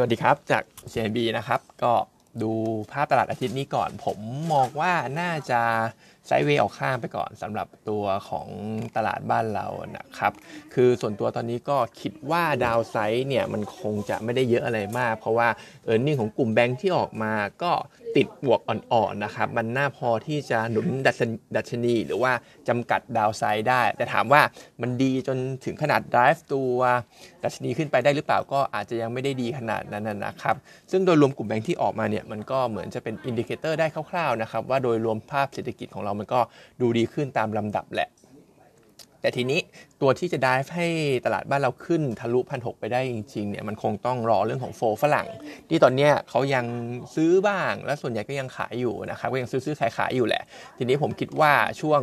สวัสดีครับ จาก CIB นะครับ ก็ดูภาพตลาดอาทิตย์นี้ก่อน ผมมองว่าน่าจะ ไซด์เวย์ออกข้างไปก่อนสำหรับตัวของตลาดบ้านเรานะครับ คือส่วนตัวตอนนี้ก็คิดว่าดาวไซด์เนี่ยมันคงจะไม่ได้เยอะอะไรมาก เพราะว่าเออร์เน็งของกลุ่มแบงค์ที่ออกมาก็ติดบวกอ่อนๆนะครับ มันน่าพอที่จะหนุนดัชนีหรือว่าจำกัดดาวไซด์ได้ แต่ถามว่ามันดีจนถึงขนาด drive ตัวดัชนีขึ้นไปได้หรือเปล่าก็อาจจะยังไม่ได้ดีขนาดนั้นนะครับ ซึ่งโดยรวมกลุ่มแบงค์ที่ออกมาเนี่ยมันก็เหมือนจะเป็น indicator ได้คร่าวๆนะครับว่าโดยรวมภาพเศรษฐกิจของเรามันก็ดูดีขึ้นตามลำดับแหละ แต่ทีนี้ตัวที่จะได้ให้ตลาดบ้านเราขึ้นทะลุพันหกไปได้จริงๆเนี่ยมันคงต้องรอเรื่องของ flow ฝรั่ง ที่ตอนนี้เขายังซื้อบ้าง และส่วนใหญ่ก็ยังขายอยู่นะครับก็ยังซื้อซื้อขายขายอยู่แหละ ทีนี้ผมคิดว่าช่วง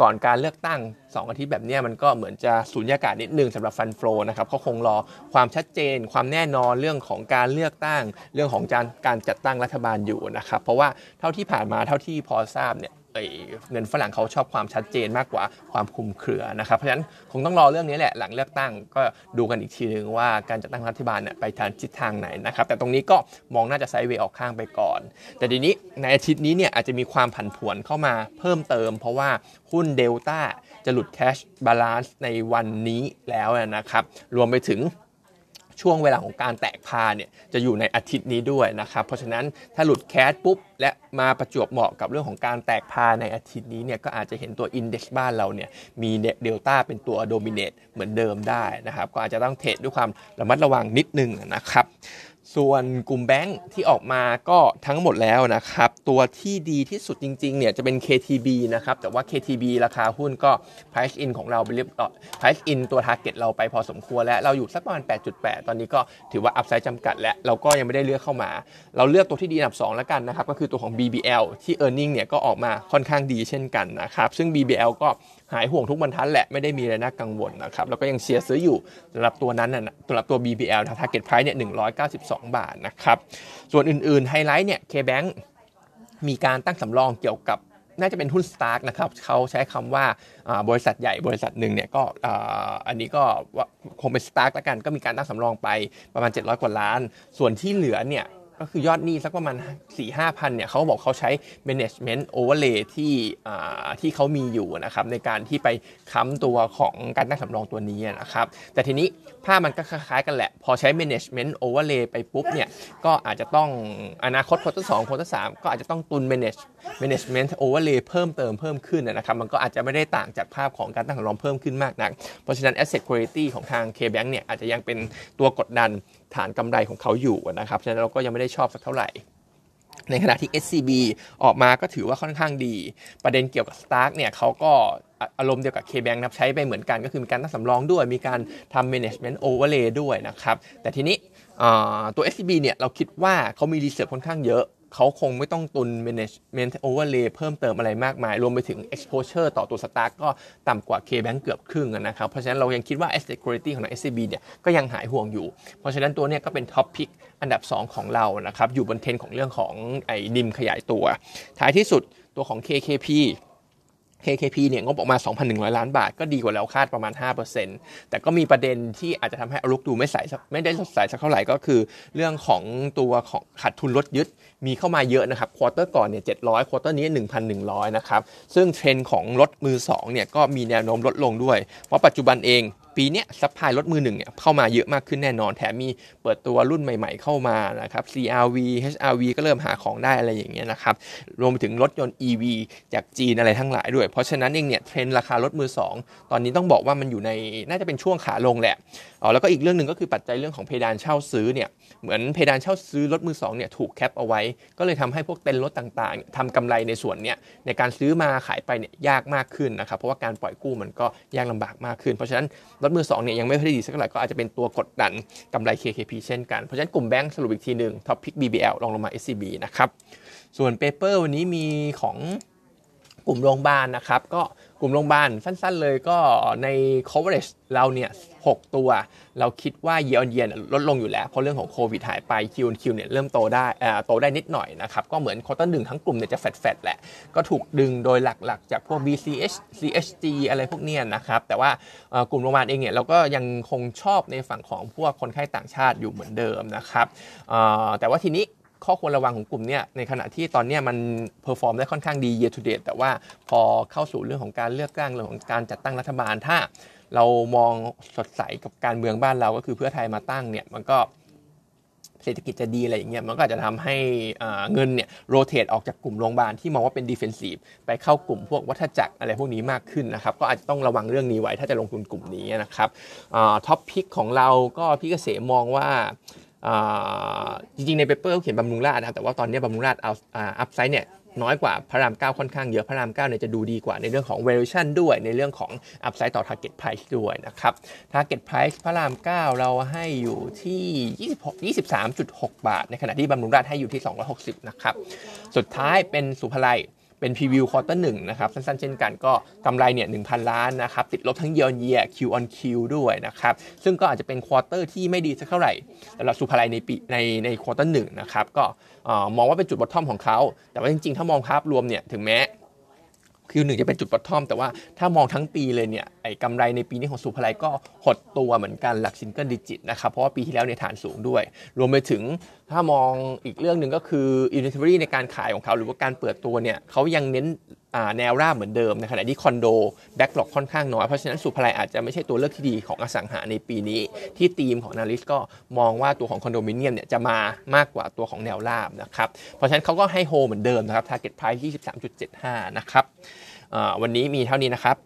ก่อนการเลือกตั้ง 2 อาทิตย์แบบนี้มันก็เหมือนจะสูญญากาศนิดนึงสำหรับฟันโฟนะครับเขาคงรอความชัดเจน ความแน่นอนเรื่องของการเลือกตั้ง เรื่องของการการจัดตั้งรัฐบาลอยู่นะครับเพราะว่าเท่าที่ผ่านมาเท่าที่พอทราบเนี่ย เงินฝรั่งเขาชอบความชัดเจนมากกว่าความคุมเครือนะครับ เพราะฉะนั้นคงต้องรอเรื่องนี้แหละหลังเลือกตั้งก็ดูกันอีกทีนึงว่าการจัดตั้งรัฐบาลเนี่ยไปทางทิศทางไหนนะครับ แต่ตรงนี้ก็มองน่าจะ sideway ออกข้างไปก่อน แต่ทีนี้ในอาทิตย์นี้เนี่ยอาจจะมีความผันผวนเข้ามาเพิ่มเติม เพราะว่าหุ้นเดลต้าจะหลุด cash balance ในวันนี้แล้วนะครับ รวมไปถึง ช่วงเวลาของการแตก par เนี่ยจะอยู่ในอาทิตย์นี้ด้วยนะครับเพราะฉะนั้นถ้าหลุด cash ปุ๊บและมาประจวบเหมาะกับเรื่องของการแตก par ในอาทิตย์นี้เนี่ยก็อาจจะเห็นตัว index บ้านเราเนี่ยมีเดลต้าเป็นตัว dominate เหมือนเดิมได้นะครับก็อาจจะต้องเทรดด้วยความระมัดระวังนิดนึงนะครับ ส่วนกลุ่มแบงค์ที่ออกมาก็ทั้งหมดแล้วนะครับ ตัวที่ดีที่สุดจริงๆเนี่ยจะเป็น KTB นะครับ แต่ว่า KTB ราคาหุ้นก็ price in ของเราไปเรียบร้อย price in ตัว target เราไปพอสมควรแล้ว เราอยู่สักประมาณ 8.8 ตอนนี้ก็ถือว่า upside จำกัดและเราก็ยังไม่ได้เลือกเข้ามา เราเลือกตัวที่ดีอันดับ 2 แล้วกันนะครับ ก็คือตัวของ BBL ที่ earning เนี่ยก็ออกมาค่อนข้างดีเช่นกันนะครับ ซึ่ง BBL ก็ หายห่วงทุกบรรทัดแหละไม่ได้มีอะไรน่ากังวลนะครับแล้วก็ยังเชียร์ซื้ออยู่สำหรับตัวนั้นนะสำหรับตัว BBL target price เนี่ย192 บาทนะครับส่วนอื่นๆไฮไลท์เนี่ย KBank มีการตั้งสำรองเกี่ยวกับน่าจะเป็นหุ้นสตาร์กนะครับเขาใช้คำว่าบริษัทใหญ่บริษัทหนึ่งเนี่ยก็อันนี้ก็คงเป็นสตาร์กแล้วกันก็มีการตั้งสำรองไปประมาณ 700 กว่าล้าน ส่วนที่เหลือเนี่ย ก็คือยอดหนี้สักประมาณสี่ห้าพันเนี่ยเขาบอกเขาใช้ management overlay ที่ที่เขามีอยู่นะครับในการที่ไปค้ำตัวของการตั้งสำรองตัวนี้นะครับแต่ทีนี้ภาพมันก็คล้ายๆกันแหละ พอใช้ management overlay ไปปุ๊บเนี่ยก็อาจจะต้องอนาคตควอเตอสองควอเตอสามก็อาจจะต้องตุน manage management overlay เพิ่มเติมเพิ่มขึ้นนะครับมันก็อาจจะไม่ได้ต่างจากภาพของการตั้งสำรองเพิ่มขึ้นมากนักเพราะฉะนั้น asset quality ของทาง K-Bank เนี่ยอาจจะยังเป็นตัวกดดัน ฐานกำไรของเขาอยู่นะครับฉะนั้นเราก็ยังไม่ได้ชอบสักเท่าไหร่ ในขณะที่ SCB ออกมาก็ถือว่าค่อนข้างดี ประเด็นเกี่ยวกับ Stark เนี่ยเขาก็อารมณ์เดียวกับ K-Bank นับใช้ไปเหมือนกัน ก็คือมีการตั้งสำรองด้วย มีการทำ management overlay ด้วยนะครับ แต่ทีนี้ตัว SCB เนี่ยเราคิดว่าเขามีรีเสิร์ฟค่อนข้างเยอะ เขาคงไม่ต้องตุน management overlay เพิ่มเติมอะไรมากมาย รวมไปถึง exposure ต่อตัวสตาร์ก็ต่ำกว่า K-Bank เกือบครึ่งนะครับ เพราะฉะนั้นเรายังคิดว่า asset quality ของ SCB เนี่ยก็ยังหายห่วงอยู่ เพราะฉะนั้นตัวนี้ก็เป็น top pick อันดับ 2 ของเรานะครับ อยู่บนเทรนด์ของเรื่องของไอ้ NIM ขยายตัว ท้ายที่สุดตัวของ KKP KKP เนี่ยงบออกมา 2,100 ล้านบาท ก็ดีกว่าเราคาดประมาณ 5%แต่ก็มีประเด็นที่อาจจะทำให้ outlook ดูไม่ใสไม่ได้สดใสสักเท่าไหร่ก็คือ เรื่องของตัวของขาดทุนรถยึดมีเข้ามาเยอะนะครับ quarter ก่อนเนี่ย700 quarter นี้ 1,100 นะครับ ซึ่งเทรนด์ของรถมือ2เนี่ยก็มีแนวโน้มลดลงด้วย เพราะปัจจุบันเอง ปีนี้ supply รถมือหนึ่งเนี่ยเข้ามาเยอะมากขึ้นแน่นอน แถมมีเปิดตัวรุ่นใหม่ๆเข้ามานะครับ CRV HRV ก็เริ่มหาของได้อะไรอย่างเงี้ยนะครับ รวมไปถึงรถยนต์ EV จากจีนอะไรทั้งหลายด้วย เพราะฉะนั้นเองเนี่ยเทรนด์ราคารถมือ 2 ตอนนี้ต้องบอกว่ามันอยู่ในน่าจะเป็นช่วงขาลงแหละอ๋อแล้วก็อีกเรื่องหนึ่งก็คือปัจจัยเรื่องของเพดานเช่าซื้อเนี่ยเหมือนเพดานเช่าซื้อรถมือ2เนี่ยถูก cap เอาไว้ ก็เลยทำให้พวกเต็นท์รถต่างๆทำกำไรในส่วนเนี้ยในการซื้อมาขายไปเนี่ยยากมากขึ้นนะครับเพราะว่าการปล่อยกู้มันก็ยากลำบากมากขึ้น เพราะฉะนั้นรถมือ2เนี่ยยังไม่ค่อยดีสักเท่าไหร่ก็อาจจะเป็นตัวกดดันกำไร KKP เช่นกัน เพราะฉะนั้นกลุ่มแบงค์สรุปอีกทีหนึ่งท็อปพิก BBL ลองลงมา SCB นะครับส่วนเปเปอร์วันนี้มีของกลุ่มโรงพยาบาลนะครับก็ ลุ่มโรงพยาบาลสั้นๆเลยก็ใน coverage เราเนี่ย6ตัว เราคิดว่า year on year ลดลงอยู่แล้ว เพราะเรื่องของโควิดหายไป Q on Q เนี่ยเริ่มโตได้โตได้นิดหน่อยนะครับ ก็เหมือน quarter หนึ่งทั้งกลุ่มเนี่ยจะแฟดๆแหละ ก็ถูกดึงโดยหลักๆ จากพวก BCH CHG อะไรพวกเนี้ยนะครับ แต่ว่ากลุ่มโรงพยาบาลเองเนี่ยเราก็ยังคงชอบในฝั่งของพวกคนไข้ต่างชาติอยู่เหมือนเดิมนะครับแต่ว่าทีนี้ ข้อควรระวังของกลุ่มเนี้ยในขณะที่ตอนนี้มัน perform ได้ค่อนข้างดี year to date แต่ว่าพอเข้าสู่เรื่องของการเลือกตั้งเรื่องของการจัดตั้งรัฐบาลถ้า เรามองสดใสกับการเมืองบ้านเราก็คือเพื่อไทยมาตั้งเนี่ยมันก็เศรษฐกิจจะดีอะไรอย่างเงี้ยมันก็อาจจะทำให้เงินเนี่ย rotate ออกจากกลุ่มโรงพยาบาลที่มองว่าเป็น defensive ไปเข้ากลุ่มพวกวัฏจักรอะไรพวกนี้มากขึ้นนะครับ ก็อาจจะต้องระวังเรื่องนี้ไว้ถ้าจะลงทุนกลุ่มนี้นะครับ top pick ของเราก็พี่เกษมมองว่า จริงๆ ใน paper เขาเขียนบำรุงราษฎร์นะครับ แต่ว่าตอนนี้บำรุงราษฎร์เอา upside เนี่ยน้อยกว่าพระราม 9 ค่อนข้างเยอะ พระราม 9 เนี่ยจะดูดีกว่าในเรื่องของ valuation ด้วย ในเรื่องของ upside ต่อ target price ด้วยนะครับ target price พระราม 9 เราให้อยู่ที่ 26 23.6 บาท ในขณะที่บำรุงราษฎร์ให้อยู่ที่ 260 นะครับ สุดท้ายเป็นศุภาลัย เป็น preview quarter หนึ่งนะครับ สั้นๆ เช่นกันก็กำไรเนี่ยหนึ่งพันล้านนะครับ ติดลบทั้ง year year Q on Q ด้วยนะครับ ซึ่งก็อาจจะเป็น quarter ที่ไม่ดีสักเท่าไหร่สำหรับศุภาลัยในปีในใน quarter หนึ่งนะครับ ก็มองว่าเป็นจุด bottom ของเขา แต่ว่าจริงๆ ถ้ามองภาพรวมเนี่ยถึงแม้ Q หนึ่งจะเป็นจุด bottom แต่ว่าถ้ามองทั้งปีเลยเนี่ยไอ้กำไรในปีนี้ของศุภาลัยก็หดตัวเหมือนกันหลัก single digit นะครับ เพราะว่าปีที่แล้วเนี่ยฐานสูงด้วย รวมไปถึงถ้ามองอีกเรื่องหนึ่งก็คือ inventory ในการขายของเขาหรือว่าการเปิดตัวเนี่ยเขายังเน้น แนวราบเหมือนเดิมในขณะที่คอนโด backlog ค่อนข้างน้อยเพราะฉะนั้นศุภาลัยอาจจะไม่ใช่ตัวเลือกที่ดีของอสังหาในปีนี้ ที่ทีมของนาริสก็มองว่าตัวของคอนโดมิเนียมเนี่ยจะมามากกว่าตัวของแนวราบนะครับเพราะฉะนั้นเขาก็ให้โฮเหมือนเดิมนะครับ target price 23.75 นะครับวันนี้มีเท่านี้นะครับ